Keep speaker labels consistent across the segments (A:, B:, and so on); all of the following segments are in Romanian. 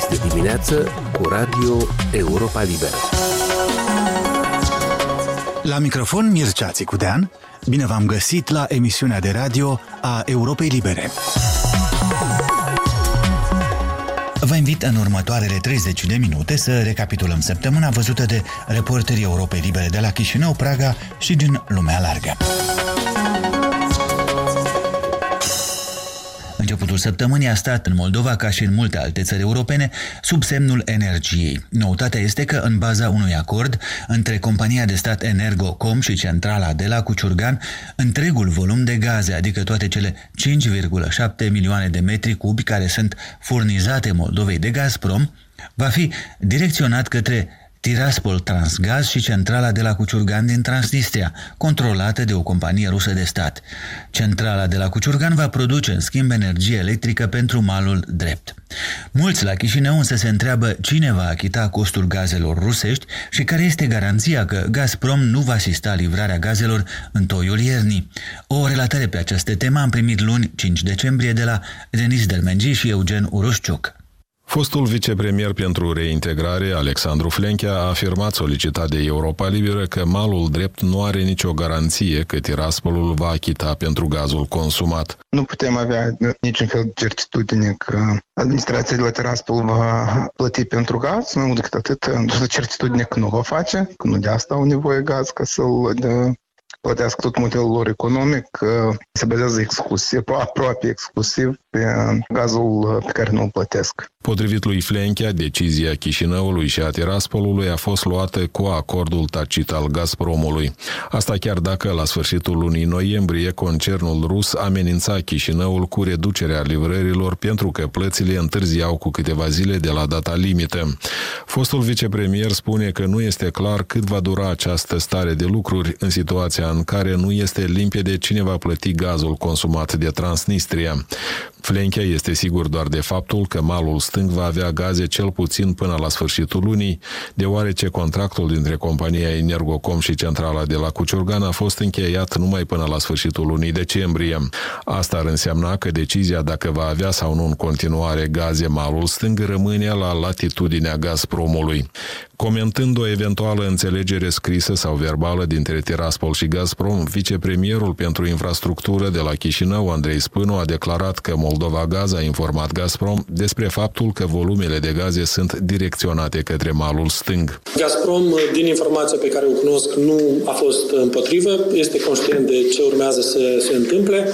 A: este dimineață cu Radio Europa Liberă.
B: La microfon Mircea Țicudean, bine v-am găsit la emisiunea de radio a Europei Libere. Vă invit în următoarele 30 de minute să recapitulăm săptămâna văzută de reporterii Europei Libere de la Chișinău, Praga și din lumea largă. Săptămânii a stat în Moldova, ca și în multe alte țări europene, sub semnul energiei. Noutatea este că, în baza unui acord între compania de stat Energocom și centrala de la Cuciurgan, întregul volum de gaze, adică toate cele 5,7 milioane de metri cubi care sunt furnizate Moldovei de Gazprom, va fi direcționat către Tiraspol Transgaz și centrala de la Cuciurgan din Transnistria, controlată de o companie rusă de stat. Centrala de la Cuciurgan va produce, în schimb, energie electrică pentru malul drept. Mulți la Chișinău însă se întreabă cine va achita costul gazelor rusești și care este garanția că Gazprom nu va asista livrarea gazelor în toiul iernii. O relatare pe această temă am primit luni 5 decembrie de la Denis Dermengi și Eugen Urușciuc.
C: Fostul vicepremier pentru reintegrare, Alexandru Flenchea, a afirmat solicitat de Europa Liberă că malul drept nu are nicio garanție că Tiraspolul va achita pentru gazul consumat.
D: Nu putem avea niciun fel de certitudine că administrația de la Tiraspol va plăti pentru gaz, nu decât atât, certitudine că nu va face, că nu de asta au nevoie gaz ca să-l plătească tot modelul lor economic, se bazează exclusiv, aproape exclusiv pe gazul pe care nu îl plătesc.
C: Potrivit lui Flenchea, decizia Chișinăului și a Tiraspolului a fost luată cu acordul tacit al Gazpromului. Asta chiar dacă la sfârșitul lunii noiembrie concernul rus amenința Chișinăul cu reducerea livrărilor pentru că plățile întârziau cu câteva zile de la data limită. Fostul vicepremier spune că nu este clar cât va dura această stare de lucruri în situația în care nu este limpede cine va plăti gazul consumat de Transnistria. Flenchea este sigur doar de faptul că malul stâng va avea gaze cel puțin până la sfârșitul lunii, deoarece contractul dintre compania Energocom și centrala de la Cuciurgan a fost încheiat numai până la sfârșitul lunii decembrie. Asta ar însemna că decizia dacă va avea sau nu în continuare gaze malul stâng rămâne la latitudinea Gazpromului. Comentând o eventuală înțelegere scrisă sau verbală dintre Tiraspol și Gazprom, vicepremierul pentru infrastructură de la Chișinău, Andrei Spânu, a declarat că Moldova Gaz a informat Gazprom despre faptul că volumele de gaze sunt direcționate către malul stâng.
E: Gazprom, din informația pe care o cunosc, nu a fost împotrivă, este conștient de ce urmează să se întâmple.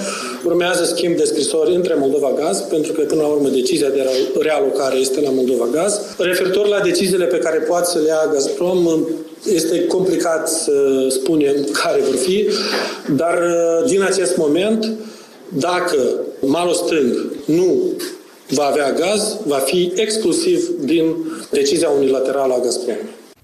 E: Urmează schimb de scrisori între Moldova Gaz, pentru că până la urmă decizia de realocare este la Moldova Gaz. Referitor la deciziile pe care poate să le ia Gazprom, este complicat să spunem care vor fi, dar din acest moment, dacă malul stâng nu va avea gaz, va fi exclusiv din decizia unilaterală a Gazprom.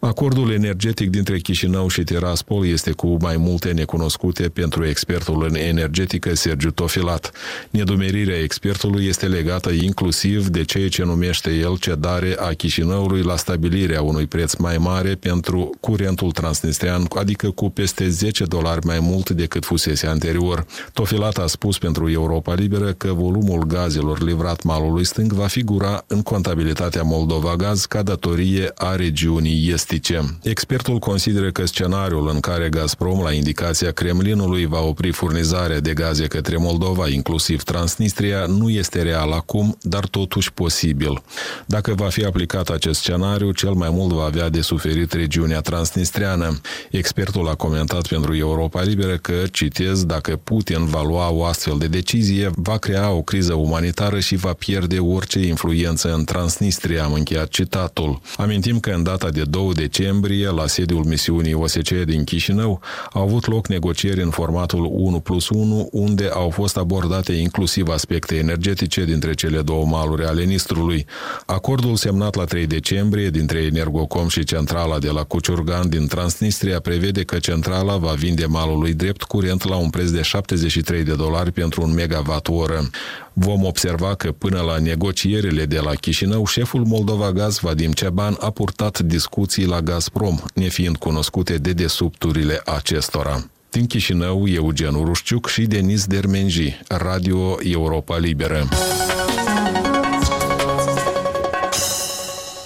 C: Acordul energetic dintre Chișinău și Tiraspol este cu mai multe necunoscute pentru expertul în energetică Sergiu Tofilat. Nedumerirea expertului este legată inclusiv de ceea ce numește el cedare a Chișinăului la stabilirea unui preț mai mare pentru curentul transnistrian, adică cu peste 10 dolari mai mult decât fusese anterior. Tofilat a spus pentru Europa Liberă că volumul gazelor livrat malului stâng va figura în contabilitatea Moldova Gaz ca datorie a regiunii estice estice. Expertul consideră că scenariul în care Gazprom, la indicația Kremlinului, va opri furnizarea de gaze către Moldova, inclusiv Transnistria, nu este real acum, dar totuși posibil. Dacă va fi aplicat acest scenariu, cel mai mult va avea de suferit regiunea transnistriană. Expertul a comentat pentru Europa Liberă că, citez, dacă Putin va lua o astfel de decizie, va crea o criză umanitară și va pierde orice influență în Transnistria, am încheiat citatul. Amintim că în data de 2 decembrie, la sediul misiunii OSCE din Chișinău, au avut loc negocieri în formatul 1 plus 1, unde au fost abordate inclusiv aspecte energetice dintre cele două maluri ale Nistrului. Acordul semnat la 3 decembrie dintre Energocom și centrala de la Cuciurgan din Transnistria prevede că centrala va vinde malului drept curent la un preț de 73 de dolari pentru un megawatt oră. Vom observa că până la negocierile de la Chișinău, șeful Moldova Gaz, Vadim Ceban, a purtat discuții la Gazprom, nefiind cunoscute de desubturile acestora. Din Chișinău, Eugen Urușciuc și Denis Dermenji, Radio Europa Liberă.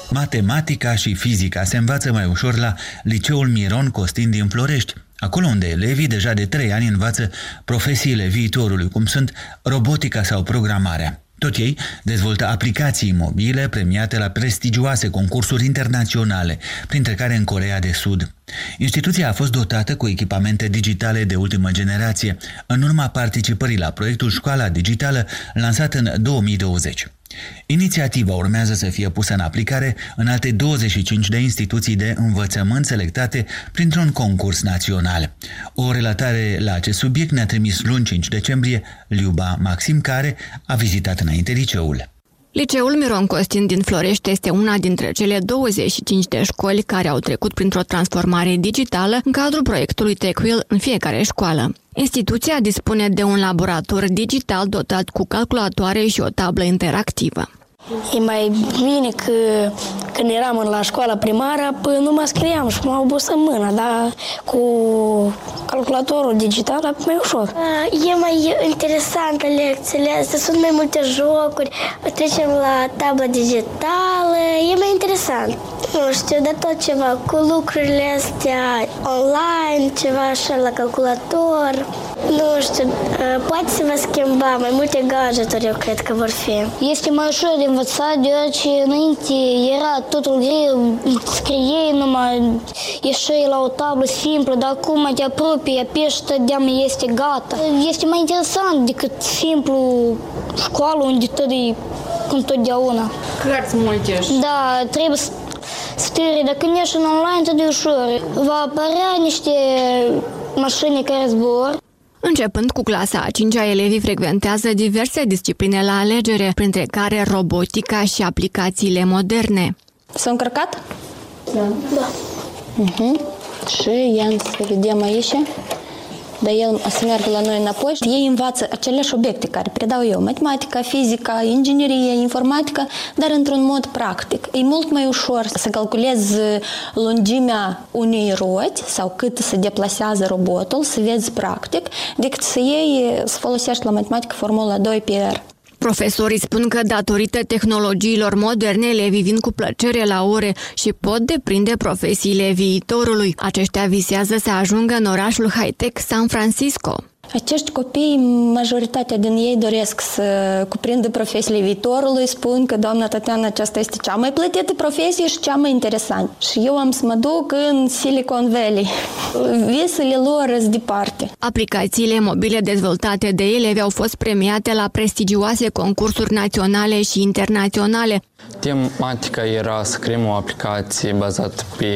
B: Matematica și fizica se învață mai ușor la Liceul Miron Costin din Florești, acolo unde elevii deja de trei ani învață profesiile viitorului, cum sunt robotica sau programarea. Tot ei dezvoltă aplicații mobile premiate la prestigioase concursuri internaționale, printre care în Corea de Sud. Instituția a fost dotată cu echipamente digitale de ultimă generație, în urma participării la proiectul Școala Digitală lansat în 2020. Inițiativa urmează să fie pusă în aplicare în alte 25 de instituții de învățământ selectate printr-un concurs național. O relatare la acest subiect ne-a trimis luni 5 decembrie Liuba Maxim, care a vizitat înainte liceul.
F: Liceul Miron Costin din Florești este una dintre cele 25 de școli care au trecut printr-o transformare digitală în cadrul proiectului TechWheel în fiecare școală. Instituția dispune de un laborator digital dotat cu calculatoare și o tablă interactivă.
G: E mai bine că când eram la școala primară, până nu mă scriam și mă obosă mâna, dar cu calculatorul digital e mai ușor.
H: E mai interesantă lecțiile astea, sunt mai multe jocuri, trecem la tabla digitală, e mai interesant. Nu știu, de tot ceva, cu lucrurile astea online, ceva așa la calculator. Nu știu, poate să vă schimba mai multe gadgeturi, eu cred că vor fi.
G: Este mai ușor de învățat, deoarece înainte era totul greu, scriei numai, ieșei la o tablă simplă, dar acum te apropii, apeși, tădeam, este gata. Este mai interesant decât simplu școală unde tot e cum totdeauna.
F: Cărți multe.
G: Da, trebuie să stâri, dacă nu ești în online, tot e ușor. Va apărea niște mașini care zbor,
F: Începând cu clasa a 5-a, elevii frecventează diverse discipline la alegere, printre care robotica și aplicațiile moderne.
I: S-a încărcat?
G: Da. da.
I: Uh-huh. Și ia să vedem aici dar el o să meargă la noi înapoi și ei învață aceleași obiecte care predau eu, matematica, fizica, inginerie, informatică, dar într-un mod practic. E mult mai ușor să calculezi lungimea unei roți sau cât se deplasează robotul, să vezi practic, decât să iei, să folosești la matematică formula 2 PR.
F: Profesorii spun că datorită tehnologiilor moderne, elevii vin cu plăcere la ore și pot deprinde profesiile viitorului. Aceștia visează să ajungă în orașul high-tech San Francisco.
I: Acești copii, majoritatea din ei doresc să cuprindă profesiile viitorului, spun că doamna Tatiana aceasta este cea mai plătită profesie și cea mai interesantă. Și eu am să mă duc în Silicon Valley. Visele lor sunt departe.
F: Aplicațiile mobile dezvoltate de elevi au fost premiate la prestigioase concursuri naționale și internaționale.
J: Tematica era să creăm o aplicație bazată pe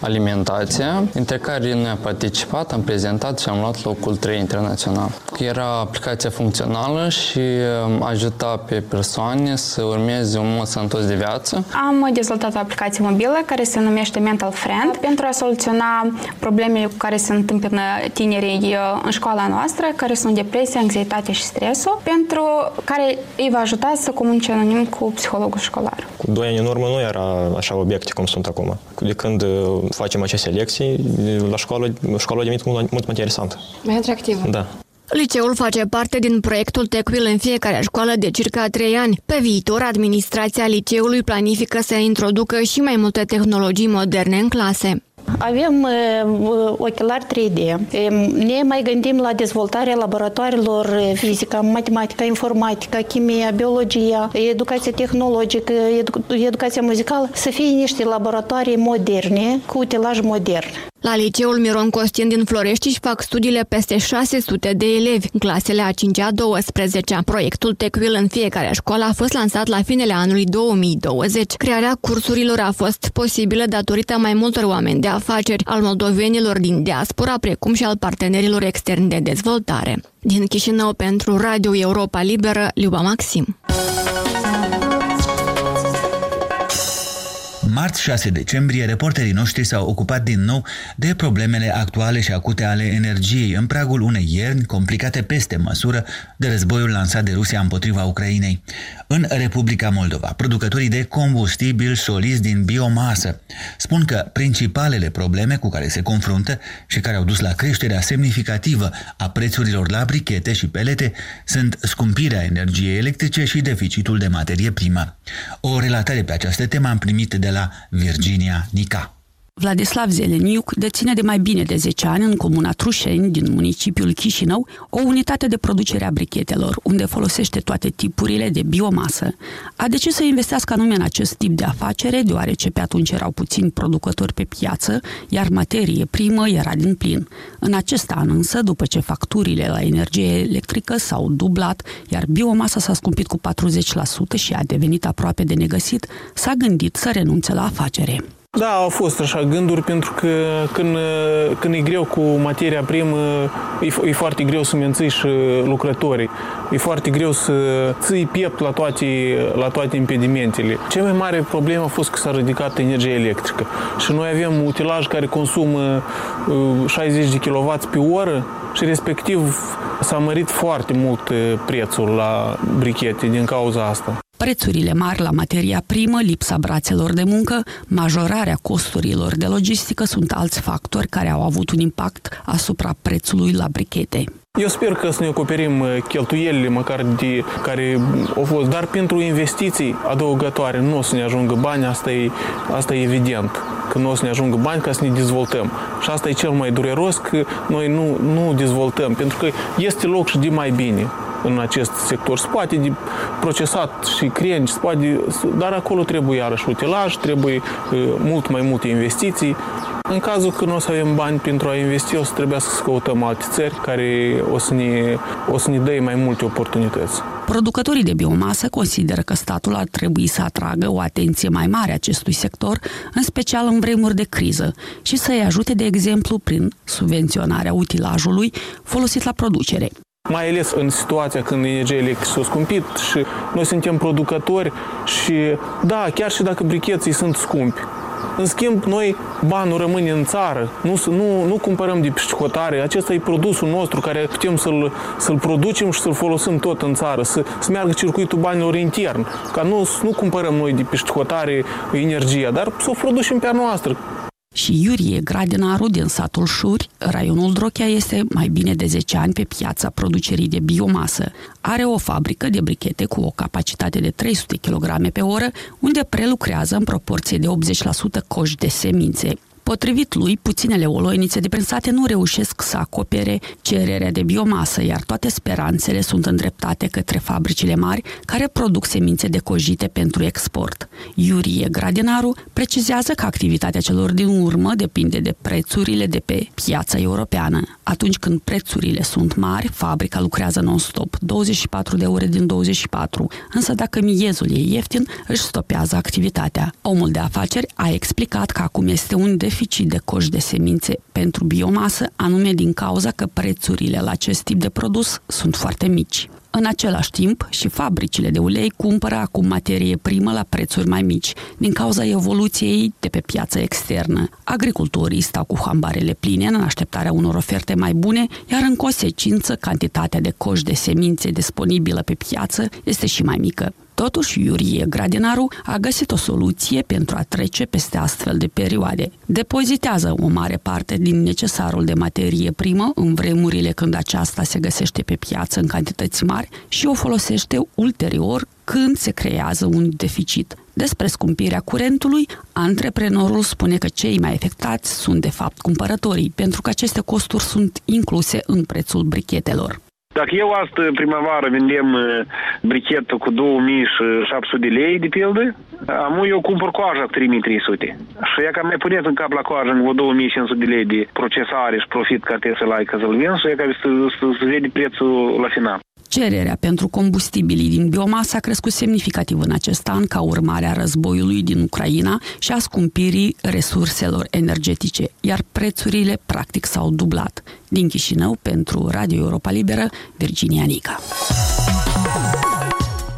J: alimentație, între care noi am participat, am prezentat și am luat locul 3 internațional. Era aplicația funcțională și um, ajuta pe persoane să urmeze un mod sănătos de viață.
K: Am dezvoltat o aplicație mobilă care se numește Mental Friend pentru a soluționa problemele cu care se întâmplă tinerii uh, în școala noastră, care sunt depresia, anxietate și stresul, pentru care îi va ajuta să comunice anonim cu psihologul școlar.
L: Cu doi ani în urmă nu era așa obiecte cum sunt acum. De când uh, facem aceste lecții, la școală, școala a devenit mult, mult mai interesantă.
F: Mai atractivă.
L: Da.
F: Liceul face parte din proiectul TechWheel în fiecare școală de circa 3 ani. Pe viitor, administrația liceului planifică să introducă și mai multe tehnologii moderne în clase.
M: Avem uh, ochelari 3D. Ne mai gândim la dezvoltarea laboratoarelor fizică, matematică, informatică, chimia, biologia, educația tehnologică, edu- educația muzicală, să fie niște laboratoare moderne, cu utilaj modern.
F: La liceul Miron Costin din Florești își fac studiile peste 600 de elevi, în clasele a 5-a 12 Proiectul TechWheel în fiecare școală a fost lansat la finele anului 2020. Crearea cursurilor a fost posibilă datorită mai multor oameni de afaceri, al moldovenilor din diaspora, precum și al partenerilor externi de dezvoltare. Din Chișinău pentru Radio Europa Liberă, Liuba Maxim.
B: Marți 6 decembrie, reporterii noștri s-au ocupat din nou de problemele actuale și acute ale energiei în pragul unei ierni complicate peste măsură de războiul lansat de Rusia împotriva Ucrainei. În Republica Moldova, producătorii de combustibil solizi din biomasă spun că principalele probleme cu care se confruntă și care au dus la creșterea semnificativă a prețurilor la brichete și pelete sunt scumpirea energiei electrice și deficitul de materie primă. O relatare pe această temă am primit de la Virginia Nica.
N: Vladislav Zeleniuc deține de mai bine de 10 ani în comuna Trușeni, din municipiul Chișinău, o unitate de producere a brichetelor, unde folosește toate tipurile de biomasă. A decis să investească anume în acest tip de afacere, deoarece pe atunci erau puțini producători pe piață, iar materie primă era din plin. În acest an însă, după ce facturile la energie electrică s-au dublat, iar biomasa s-a scumpit cu 40% și a devenit aproape de negăsit, s-a gândit să renunțe la afacere.
O: Da, au fost așa gânduri pentru că când, când e greu cu materia primă, e, e foarte greu să menții și lucrătorii. E foarte greu să ții piept la toate, la toate impedimentele. Cea mai mare problemă a fost că s-a ridicat energia electrică. Și noi avem utilaj care consumă 60 uh, de kW pe oră și respectiv s-a mărit foarte mult uh, prețul la brichete din cauza asta.
N: Prețurile mari la materia primă, lipsa brațelor de muncă, majorarea costurilor de logistică sunt alți factori care au avut un impact asupra prețului la brichete.
O: Eu sper că să ne acoperim uh, cheltuielile măcar de care au fost, dar pentru investiții adăugătoare nu o să ne ajungă bani, asta e, asta e evident, că nu o să ne ajungă bani ca să ne dezvoltăm. Și asta e cel mai dureros, că noi nu, nu dezvoltăm, pentru că este loc și de mai bine în acest sector. Se poate de procesat și crengi, se poate, dar acolo trebuie iarăși utilaj, trebuie uh, mult mai multe investiții. În cazul când nu o să avem bani pentru a investi, o să trebuiască să căutăm alte țări care o să ne, o să ne dea mai multe oportunități.
N: Producătorii de biomasă consideră că statul ar trebui să atragă o atenție mai mare acestui sector, în special în vremuri de criză, și să-i ajute, de exemplu, prin subvenționarea utilajului folosit la producere
O: mai ales în situația când energia electrică s-a scumpit și noi suntem producători și da, chiar și dacă bricheții sunt scumpi, în schimb, noi banul rămâne în țară, nu, nu, nu cumpărăm de pișcotare, acesta e produsul nostru care putem să-l, să-l producem și să-l folosim tot în țară, să, să meargă circuitul banilor intern, ca nu, nu cumpărăm noi de pișcotare energia, dar să o producem pe a noastră,
N: și Iurie Gradinaru din satul Șuri, raionul Drochea este mai bine de 10 ani pe piața producerii de biomasă. Are o fabrică de brichete cu o capacitate de 300 kg pe oră, unde prelucrează în proporție de 80% coși de semințe. Potrivit lui, puținele oloinițe deprensate nu reușesc să acopere cererea de biomasă, iar toate speranțele sunt îndreptate către fabricile mari care produc semințe decojite pentru export. Iurie Gradinaru precizează că activitatea celor din urmă depinde de prețurile de pe piața europeană. Atunci când prețurile sunt mari, fabrica lucrează non-stop, 24 de ore din 24, însă dacă miezul e ieftin, își stopează activitatea. Omul de afaceri a explicat că acum este un deficit deficit de coș de semințe pentru biomasă, anume din cauza că prețurile la acest tip de produs sunt foarte mici. În același timp, și fabricile de ulei cumpără acum materie primă la prețuri mai mici, din cauza evoluției de pe piața externă. Agricultorii stau cu hambarele pline în așteptarea unor oferte mai bune, iar în consecință, cantitatea de coș de semințe disponibilă pe piață este și mai mică. Totuși, Iurie Gradinaru a găsit o soluție pentru a trece peste astfel de perioade. Depozitează o mare parte din necesarul de materie primă în vremurile când aceasta se găsește pe piață în cantități mari și o folosește ulterior când se creează un deficit. Despre scumpirea curentului, antreprenorul spune că cei mai afectați sunt de fapt cumpărătorii, pentru că aceste costuri sunt incluse în prețul brichetelor.
P: Dacă eu astă primăvară vindem uh, brichetă cu 2700 de lei, de pildă, amu eu cumpăr coaja cu 3300. Și ea cam mai puneți în cap la coajă în 2500 de lei de procesare și profit care trebuie să-l ai ca să-l vinzi și ea care să, să, să vede prețul la final.
N: Cererea pentru combustibilii din biomasă a crescut semnificativ în acest an ca urmare a războiului din Ucraina și a scumpirii resurselor energetice, iar prețurile practic s-au dublat. Din Chișinău, pentru Radio Europa Liberă, Virginia Nica.